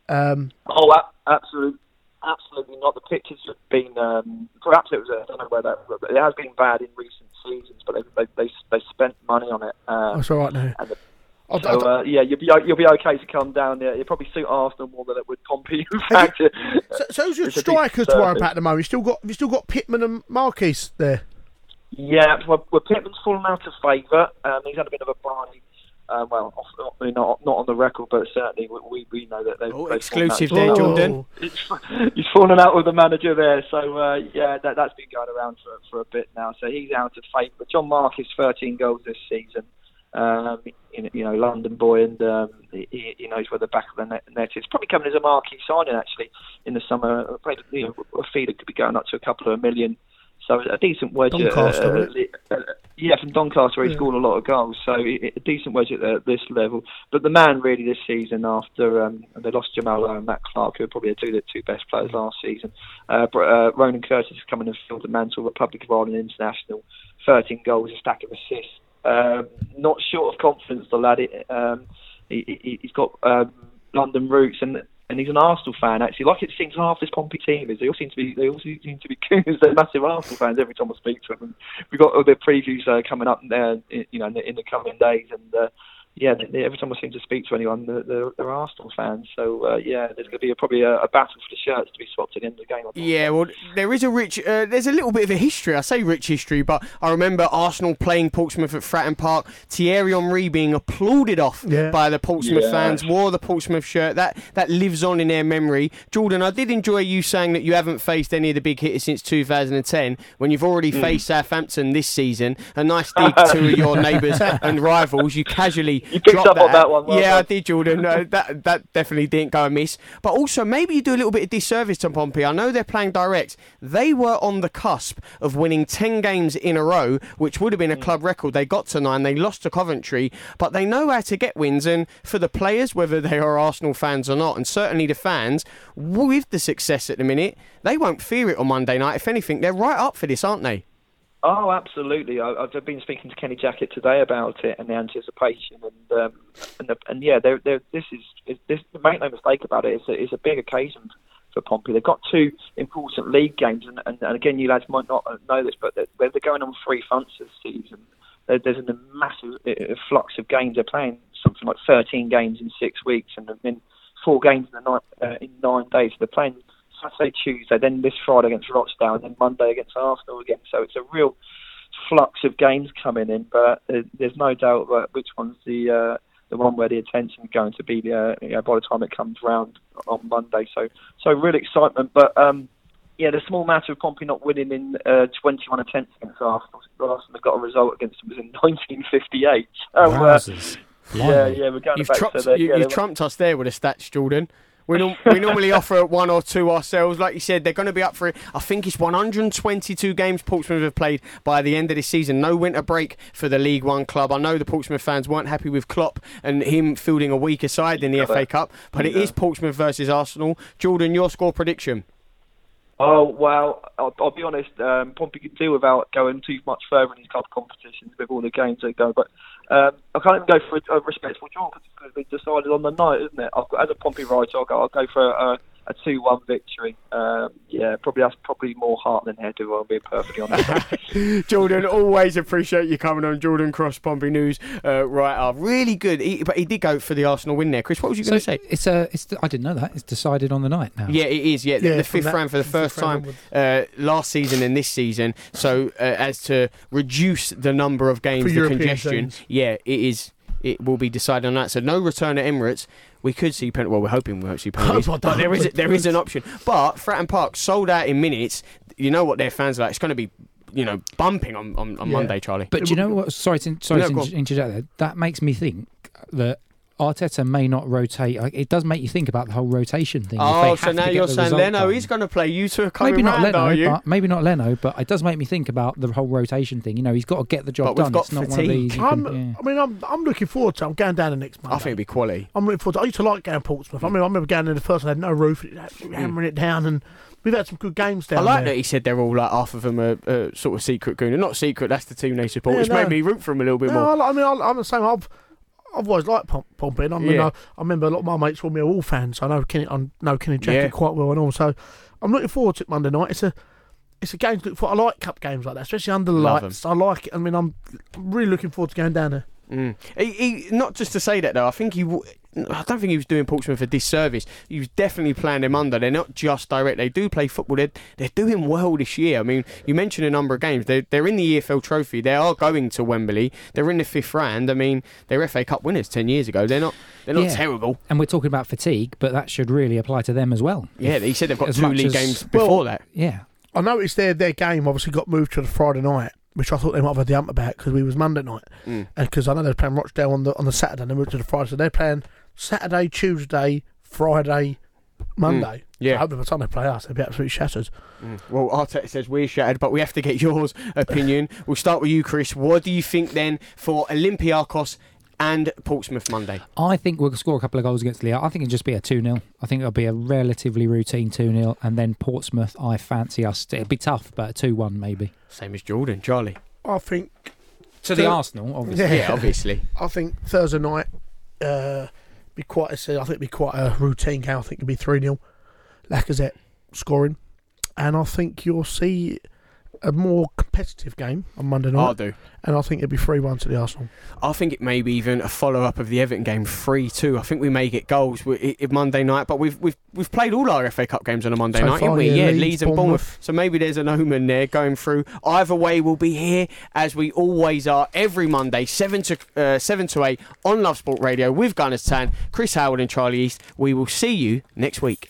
Um, Oh, absolutely, absolutely not. The pitch have been, um, perhaps it was, uh, I don't know where that, it has been bad in recent seasons. But they they they, they spent money on it. Um, that's all right now. the, I, I- so uh, yeah, you'll be you'll be okay to come down there. You'll probably suit Arsenal more than it would Pompey. In fact, so, so who's your It's a big strikers to worry about at the moment? You still got you still got Pitman and Marquis there? Yeah, well, well Pitman's fallen out of favour. Um, he's had a bit of a barney. Uh, well, off, not, not not on the record, but certainly we we know that they've, Oh, exclusive there. Jordan. He's, he's fallen out with the manager there, so uh, yeah, that, that's been going around for for a bit now. So he's out of favour. But John Marquis 13 goals this season. Um, you know, London boy, and um, he, he knows where the back of the net, net is. Probably coming as a marquee signing actually in the summer. Played, you know, a fee that could be going up to a couple of million. So a decent wedge. Doncaster, uh, uh, uh, yeah, from Doncaster, where he scored a lot of goals. So a decent wedge at this level. But the man really this season, after um, they lost Jamal and Matt Clarke, who are probably the two, the two best players last season. Uh, uh, Ronan Curtis has come in and filled the mantle, Republic of Ireland international, 13 goals, a stack of assists. Um, not short of confidence, the lad. It, Um, he, he, he's got um, London roots, and and he's an Arsenal fan. Actually, like it seems half this Pompey team is. They all seem to be. They all seem to be goons. They're massive Arsenal fans. Every time I speak to them, and we've got other previews uh, coming up there. You know, in the, in the coming days, and uh, yeah, they, every time I seem to speak to anyone, they're, they're, they're Arsenal fans. So uh, yeah, there's going to be a, probably a, a, battle for the shirts to be swapped at the end of the game. Yeah, well, there is a rich, uh, there's a little bit of a history. I say rich history, but I remember Arsenal playing Portsmouth at Fratton Park. Thierry Henry being applauded off yeah. by the Portsmouth yeah. fans, wore the Portsmouth shirt. That that lives on in their memory. Jordan, I did enjoy you saying that you haven't faced any of the big hitters since 2010, when you've already mm. faced Southampton this season. A nice dig to your neighbours and rivals. You casually you picked up that. on that one. Well yeah, I did, Jordan. No, that that definitely didn't go amiss. But also, maybe you do a little bit of disservice to Pompey. I know they're playing direct. They were on the cusp of winning ten games in a row, which would have been a mm. club record. They got to nine. They lost to Coventry, but they know how to get wins. And for the players, whether they are Arsenal fans or not, and certainly the fans, with the success at the minute, they won't fear it on Monday night. If anything, they're right up for this, aren't they? Oh, absolutely. I, have been speaking to Kenny Jackett today about it and the anticipation, and um, and, the, and yeah, they're, they're, this is this. Make no mistake about it. It's a, it's a big occasion for Pompey. They've got two important league games, and, and, and again, you lads might not know this, but they're, they're going on three fronts this season. There's a massive uh, flux of games. They're playing something like 13 games in six weeks, and then four games in, the uh, in nine days. So they're playing Saturday, Tuesday, then this Friday against Rochdale, and then Monday against Arsenal again. So it's a real flux of games coming in, but there's no doubt about which one's the uh, the one where the attention is going to be uh, you know, by the time it comes round on Monday. So so real excitement, but um, yeah, the small matter of Pompey not winning in uh, 21 attempts against Arsenal. Arsenal got a result against them was in 1958. So, uh, yeah, yeah, we're going you've back trumped, to the, you, yeah, have trumped us there with the stats, Jordan. We, no- we normally offer one or two ourselves. Like you said, they're going to be up for it. I think it's 122 games Portsmouth have played by the end of this season. No winter break for the League One club. I know the Portsmouth fans weren't happy with Klopp and him fielding a weaker side in the FA Cup, but it is Portsmouth versus Arsenal. Jordan, your score prediction? Oh well, I'll, I'll be honest. Um, Pompey could do without going too much further in these club competitions with all the games that go. But um, I can't even go for a, a respectful draw because it's going to be decided on the night, isn't it? I've got, as a Pompey writer, I'll go. I'll go for a, a two-one victory. Um, yeah, probably that's probably more heart than head. If I'm being perfectly honest. Jordan, always appreciate you coming on. Jordan Cross, Pompey News, uh, right up, really good. He, but he did go for the Arsenal win there. Chris, what was you so going to say? It's a. It's. I didn't know that. It's decided on the night now. Yeah, it is. Yeah, yeah the, the fifth round for the first time uh, last season and this season. So uh, as to reduce the number of games, for the European congestion. games. Yeah, it is it will be decided on that. So no return at Emirates. We could see penalties. Well, we're hoping we won't see penalties, Oh, but there is there is an option. But Fratton Park sold out in minutes. You know what their fans are like. It's going to be you know bumping on on, on Yeah. Monday, Charlie. But do you know what? Sorry to, sorry No, to go on. inter- interject there. That makes me think that Arteta may not rotate. It does make you think about the whole rotation thing. If oh, so now you're saying Leno done. he's going to play you two are coming maybe not round, Leno, are you? but maybe not Leno, but it does make me think about the whole rotation thing. You know, he's got to get the job But we've done. got it's not one of fatigue. these. I'm, can- yeah. I mean, I'm, I'm looking forward to. I'm going down the next month. I think it'd be quality. I'm looking forward to. I used to like going to Portsmouth. I mean, I remember going there the first. one, had no roof, hammering it down, and we've had some good games down I like there. that he said they're all like half of them are uh, sort of secret goon. Not secret. That's the team they support, Yeah, which no. made me root for them a little bit No, more. I, I mean, I, I'm the same. I've I've always liked Pom-. I mean, Yeah. I, I remember a lot of my mates were all fans. I know Kenny, I know Kenny Jackett Yeah. quite well, and all. So I'm looking forward to it Monday night. It's a it's a game to look for. I like cup games like that, especially under the Love lights. I like it. I mean, I'm really looking forward to going down there. Mm. He, he, not just to say that though. I think he. W- I don't think he was doing Portsmouth a disservice. He was definitely playing them under. They're not just direct. They do play football. They're, they're doing well this year. I mean, you mentioned a number of games. They're, they're in the EFL Trophy. They are going to Wembley. They're in the fifth round. I mean, they're FA Cup winners ten years ago. They're not. They're not Yeah. terrible. And we're talking about fatigue, but that should really apply to them as well. Yeah, he said they've got As two league as- games Well, before that. Yeah. I noticed their their game obviously got moved to the Friday night, which I thought they might have had the ump about because we was Monday night, Mm. because I know they're playing Rochdale on the on the Saturday and they moved to the Friday, so they're playing Saturday, Tuesday, Friday, Monday. Yeah. I hope by the time they play us, they'll be absolutely shattered. Mm. Well, Arteta says we're shattered, but we have to get yours opinion. we'll start with you, Chris. What do you think then for Olympiacos and Portsmouth Monday? I think we'll score a couple of goals against Leo. I think it'll just be a 2 0. I think it'll be a relatively routine 2 0. And then Portsmouth, I fancy us. It'll be tough, but a 2 1 maybe. Same as Jordan, Charlie. I think To the Arsenal, obviously. Yeah. Yeah, obviously. I think Thursday night uh, be quite. A, I think it'd be quite a routine game. I think it'd be three 0 Lacazette scoring, and I think you'll see a more competitive game on Monday night. I do. and I think it'd be three one to the Arsenal. I think it may be even a follow up of the Everton game, three two. I think we may get goals Monday night, but we've we've we've played all our FA Cup games on a Monday So night, far, haven't we? yeah, Leeds, Leeds, and Bournemouth. Bournemouth. So maybe there's an omen there going through. Either way, we'll be here as we always are every Monday, seven to uh, seven to eight on Love Sport Radio with Gunners Tan, Chris Howard, and Charlie East. We will see you next week.